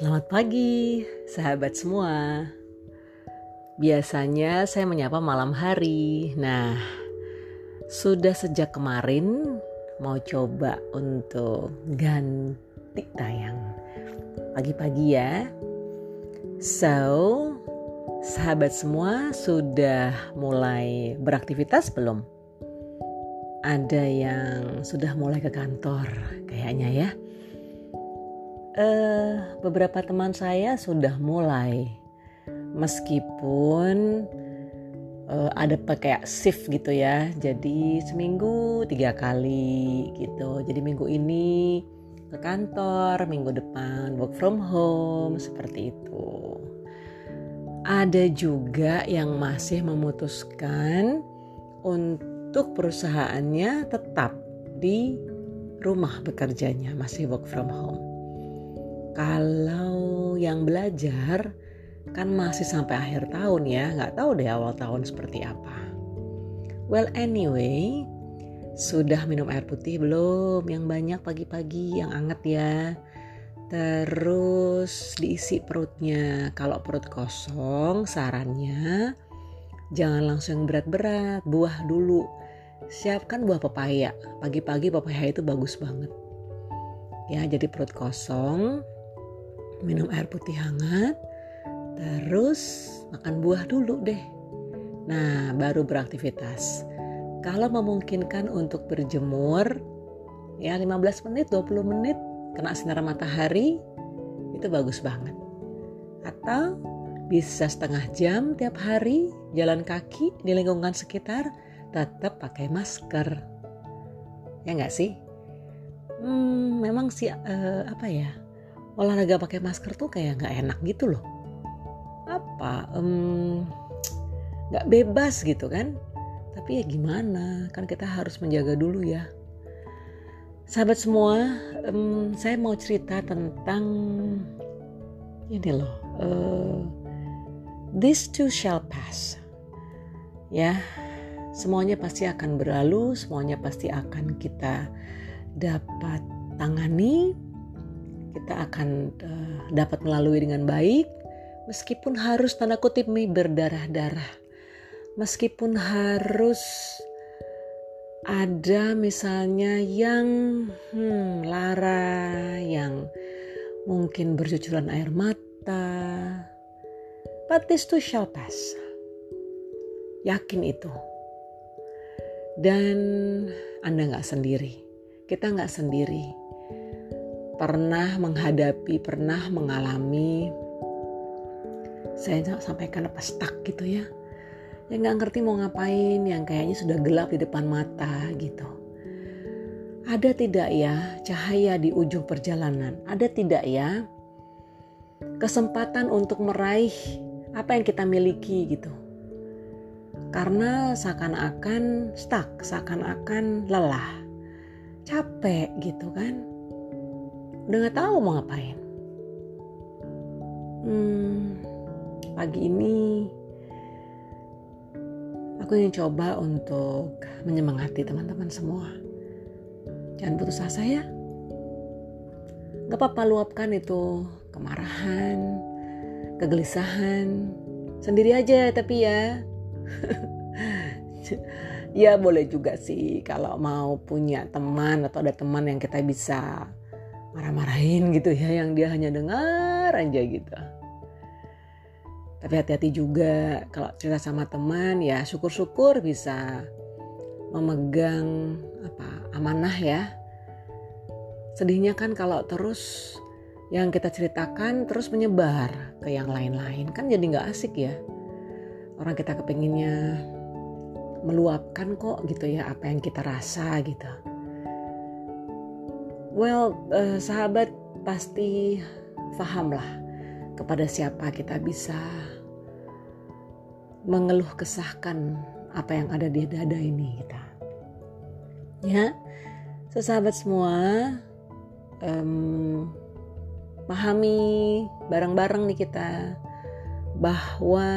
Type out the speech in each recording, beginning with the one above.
Selamat pagi, sahabat semua. Biasanya saya menyapa malam hari. Nah, sudah sejak kemarin mau coba untuk ganti tayang pagi-pagi ya. So, sahabat semua sudah mulai beraktivitas belum? Ada yang sudah mulai ke kantor kayaknya ya uh, beberapa teman saya sudah mulai. Meskipun uh, ada pakai shift gitu ya. Jadi seminggu tiga kali gitu. Jadi minggu ini ke kantor minggu depan work from home seperti itu. Ada juga yang masih memutuskan untuk perusahaannya tetap di rumah bekerjanya masih work from home kalau yang belajar kan masih sampai akhir tahun ya, nggak tahu deh awal tahun seperti apa. Well anyway, sudah minum air putih belum? Yang banyak pagi-pagi, yang anget ya. Terus diisi perutnya. Kalau perut kosong, sarannya jangan langsung berat-berat, buah dulu. Siapkan buah pepaya. Pagi-pagi pepaya itu bagus banget. Ya, jadi perut kosong, minum air putih hangat, terus makan buah dulu deh. Nah, baru beraktivitas. Kalau memungkinkan untuk berjemur, ya 15 menit, 20 menit, kena sinar matahari, itu bagus banget. Atau bisa setengah jam tiap hari jalan kaki di lingkungan sekitar, tetap pakai masker. Ya nggak sih? Hmm, memang sih uh, apa ya? Olahraga pakai masker tuh kayak nggak enak gitu loh. Apa nggak um, bebas gitu kan? Tapi ya gimana? Kan kita harus menjaga dulu ya. Sahabat semua um, saya mau cerita tentang ini loh uh, this too shall pass. Ya semuanya pasti akan berlalu semuanya pasti akan kita dapat tangani kita akan uh, dapat melalui dengan baik meskipun harus tanda kutip mie berdarah-darah. Meskipun harus ada misalnya yang hmm, lara yang mungkin bercucuran air mata but this too shall pass. Yakin itu. Dan anda nggak sendiri. Kita nggak sendiri pernah menghadapi, pernah mengalami, saya sampaikan apa stuck gitu ya, yang nggak ngerti mau ngapain, yang kayaknya sudah gelap di depan mata gitu. Ada tidak ya cahaya di ujung perjalanan? Ada tidak ya kesempatan untuk meraih apa yang kita miliki gitu? Karena seakan-akan stuck, seakan-akan lelah, capek gitu kan? Udah nggak tahu mau ngapain. Hmm, pagi ini aku ingin coba untuk menyemangati teman-teman semua. Jangan putus asa ya. Gak apa-apa luapkan itu kemarahan, kegelisahan. Sendiri aja tapi ya. ya boleh juga sih kalau mau punya teman atau ada teman yang kita bisa marah-marahin gitu ya yang dia hanya dengar aja gitu. Tapi hati-hati juga kalau cerita sama teman ya syukur-syukur bisa memegang apa amanah ya. Sedihnya kan kalau terus yang kita ceritakan terus menyebar ke yang lain-lain kan jadi nggak asik ya. Orang kita kepinginnya meluapkan kok gitu ya apa yang kita rasa gitu Well, uh, sahabat pasti fahamlah kepada siapa kita bisa mengeluh kesahkan apa yang ada di dada ini kita. Ya, sesahabat semua, um, pahami bareng-bareng nih kita bahwa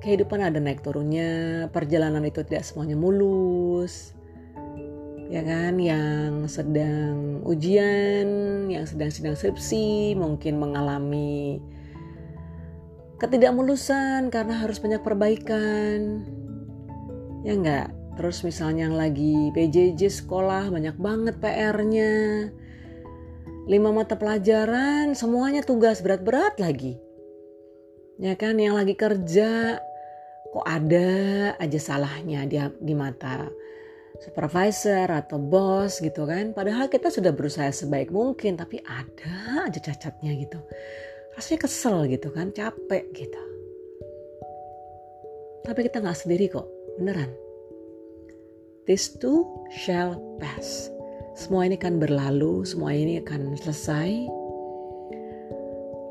kehidupan ada naik turunnya, perjalanan itu tidak semuanya mulus, ya kan yang sedang ujian, yang sedang-sedang skripsi, mungkin mengalami ketidakmulusan karena harus banyak perbaikan. Ya enggak? Terus misalnya yang lagi PJJ sekolah banyak banget PR-nya. Lima mata pelajaran semuanya tugas berat-berat lagi. Ya kan yang lagi kerja kok ada aja salahnya di, di mata supervisor atau bos gitu kan. Padahal kita sudah berusaha sebaik mungkin tapi ada aja cacatnya gitu. Rasanya kesel gitu kan, capek gitu. Tapi kita nggak sendiri kok, beneran. This too shall pass. Semua ini kan berlalu, semua ini akan selesai.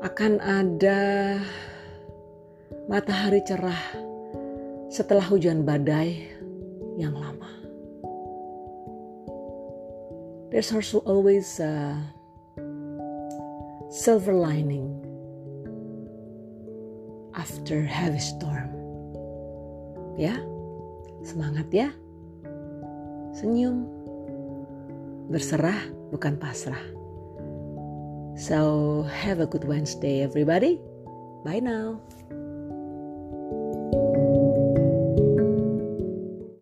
Akan ada matahari cerah setelah hujan badai yang lama. There's also always a silver lining after heavy storm. Ya, semangat ya. Senyum. Berserah bukan pasrah. So, have a good Wednesday everybody. Bye now.